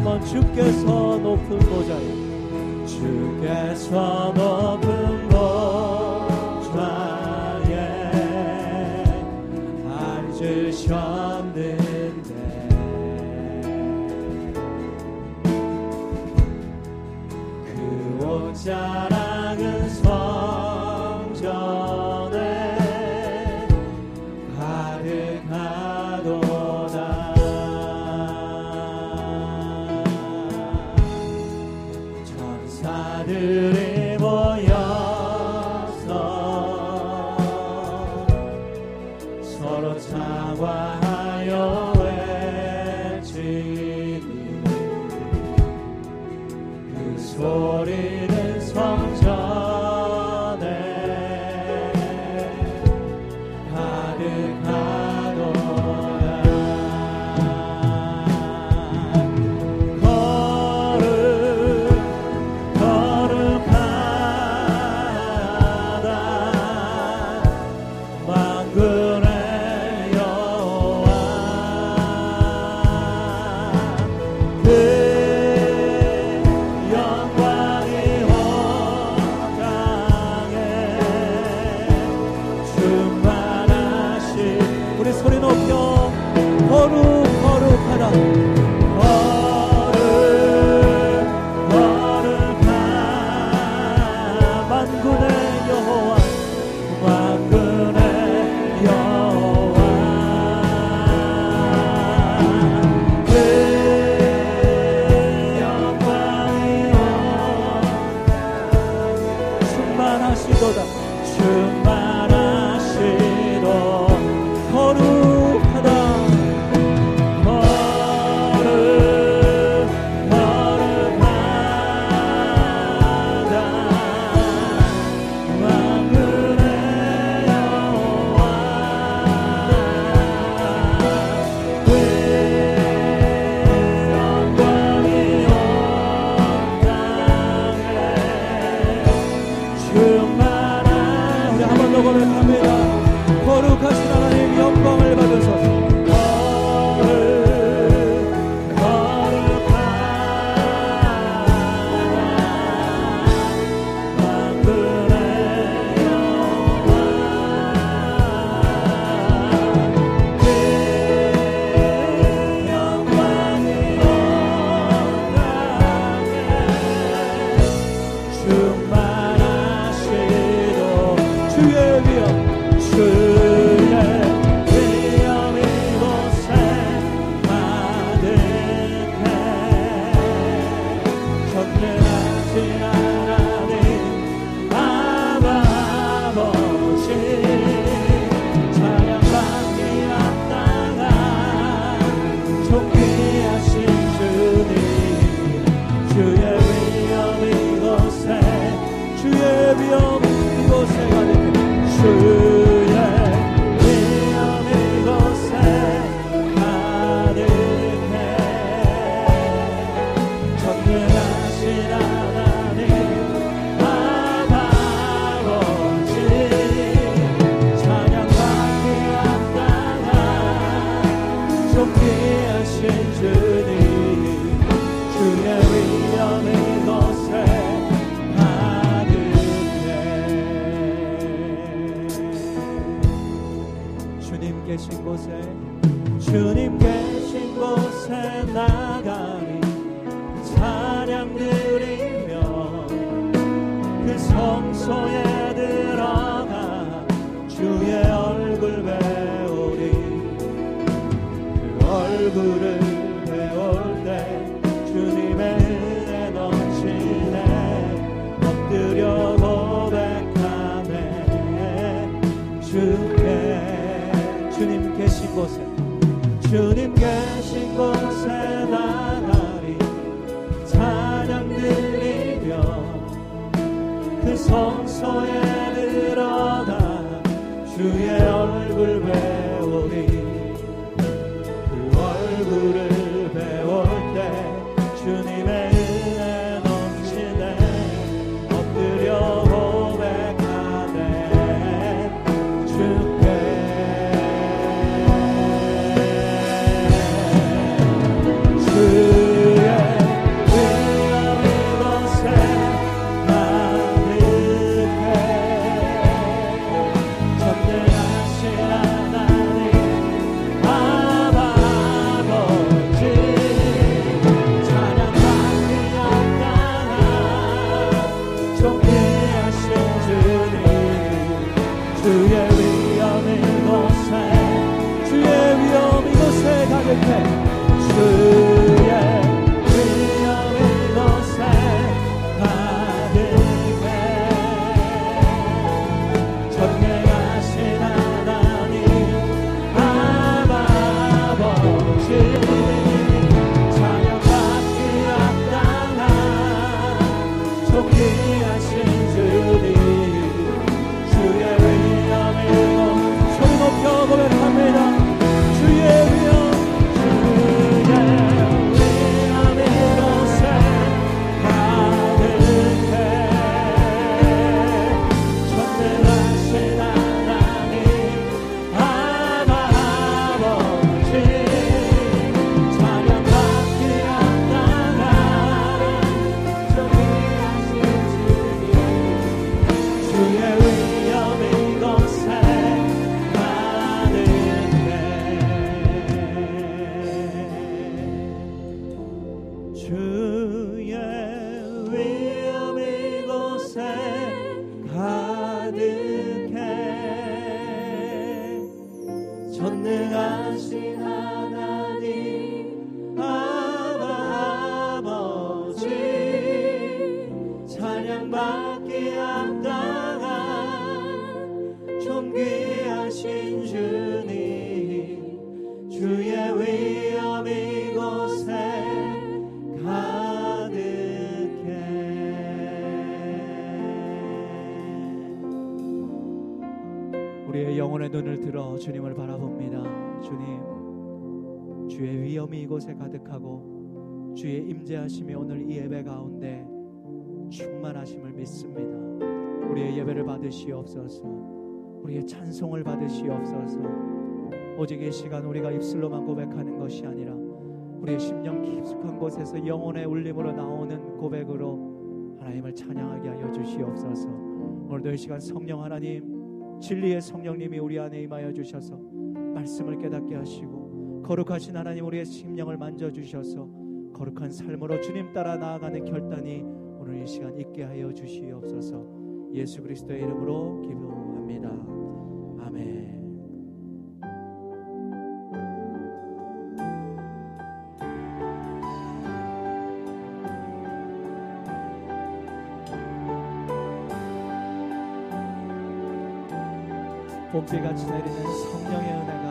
한번 주께서 높은 보좌에. 주께서 높은 들어 주님을 바라봅니다. 주님 주의 위엄이 이곳에 가득하고 주의 임재하심이 오늘 이 예배 가운데 충만하심을 믿습니다. 우리의 예배를 받으시옵소서. 우리의 찬송을 받으시옵소서. 오직 이 시간 우리가 입술로만 고백하는 것이 아니라 우리의 심령 깊숙한 곳에서 영혼의 울림으로 나오는 고백으로 하나님을 찬양하게 하여 주시옵소서. 오늘도 이 시간 성령 하나님 진리의 성령님이 우리 안에 임하여 주셔서 말씀을 깨닫게 하시고 거룩하신 하나님 우리의 심령을 만져 주셔서 거룩한 삶으로 주님 따라 나아가는 결단이 오늘 이 시간 있게 하여 주시옵소서. 예수 그리스도의 이름으로 기도합니다 봄비같이 내리는 성령의 은혜가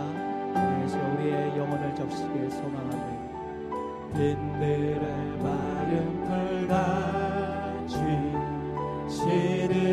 내서 우리의 영혼을 적시기에 소망하네. 빈들의 마른 풀같이 시들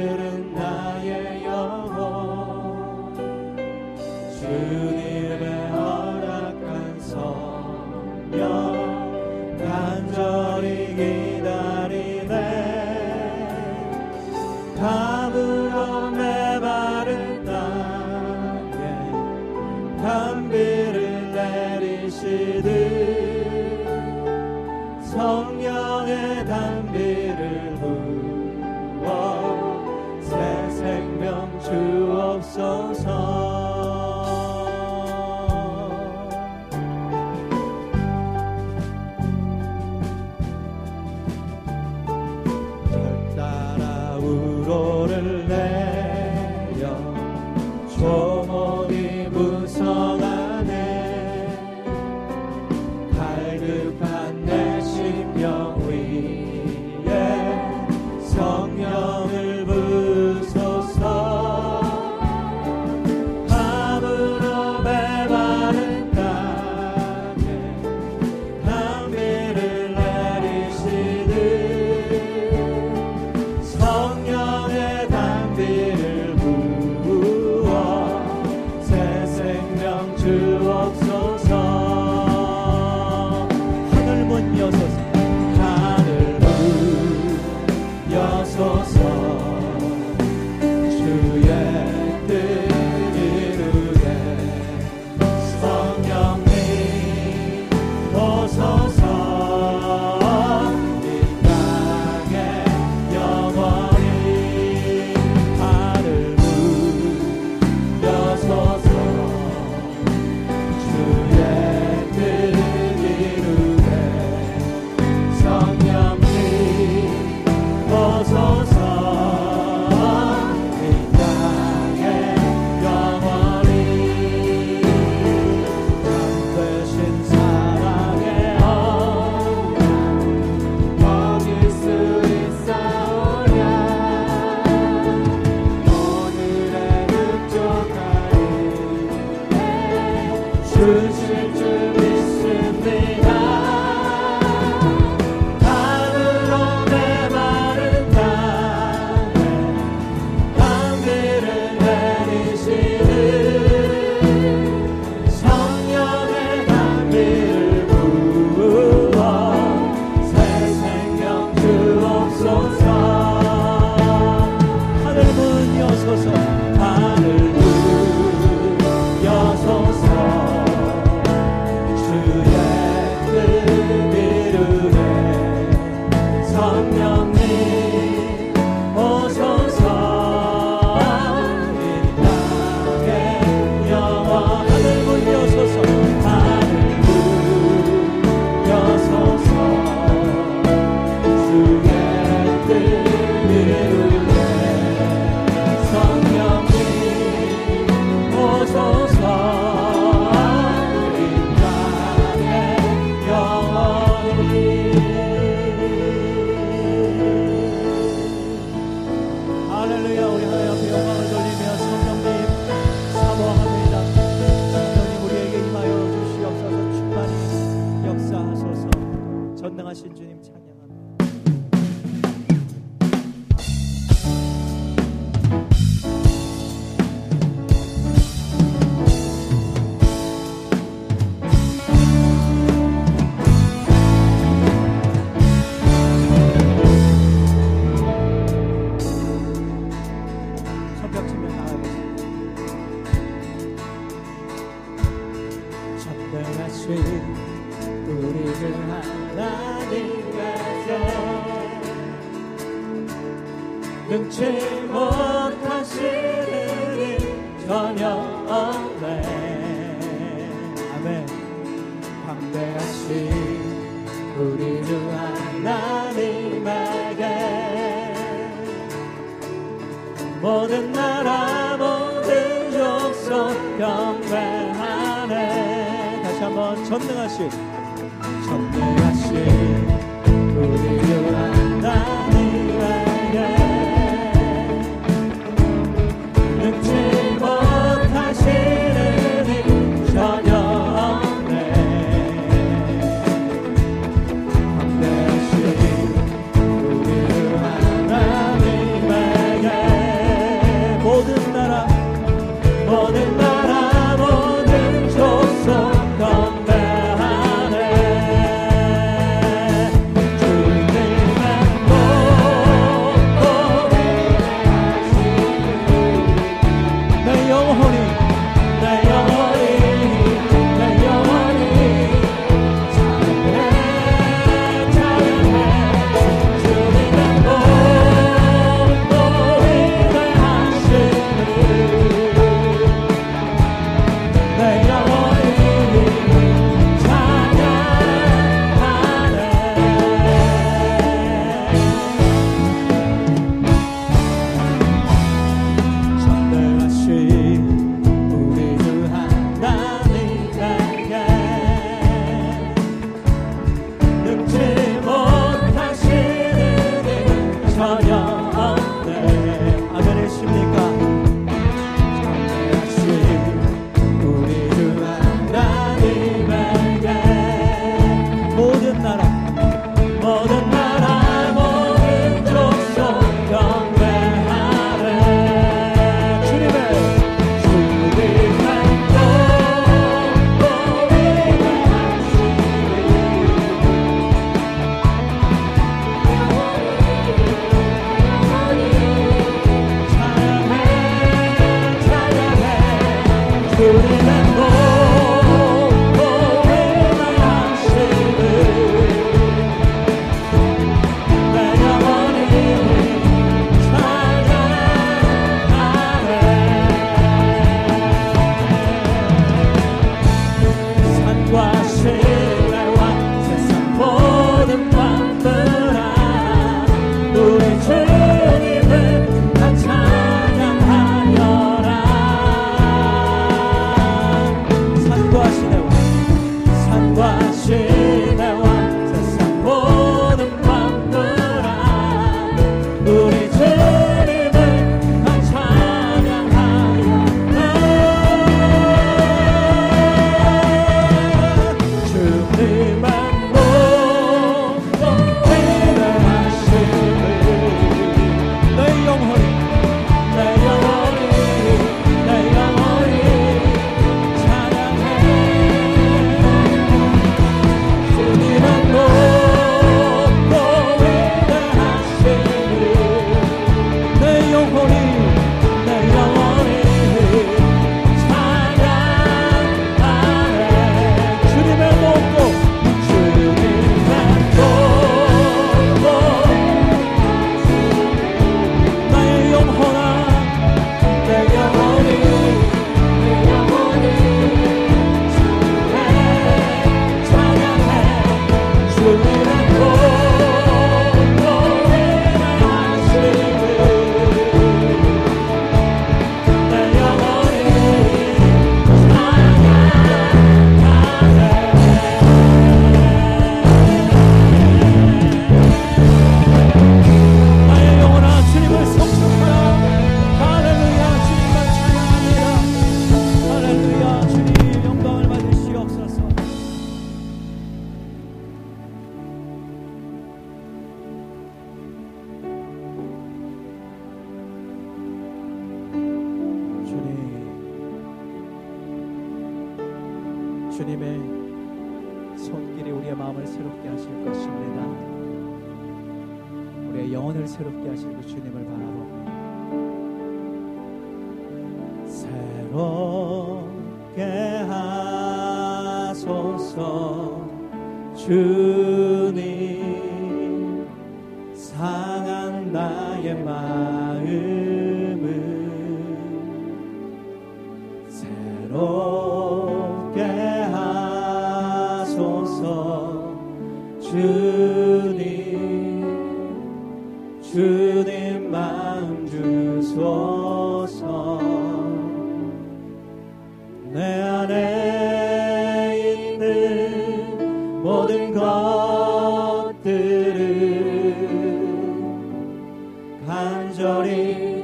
주.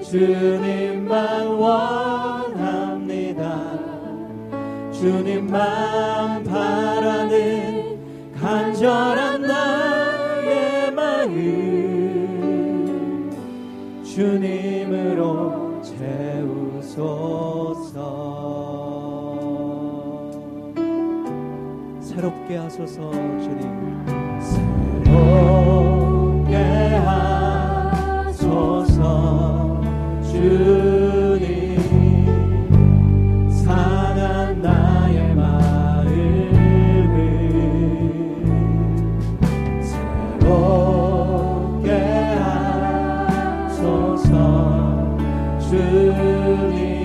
주님만 원합니다. 주님만 바라는 간절한 나의 마음. 주님으로 채우소서. 새롭게 하소서 주님. 주님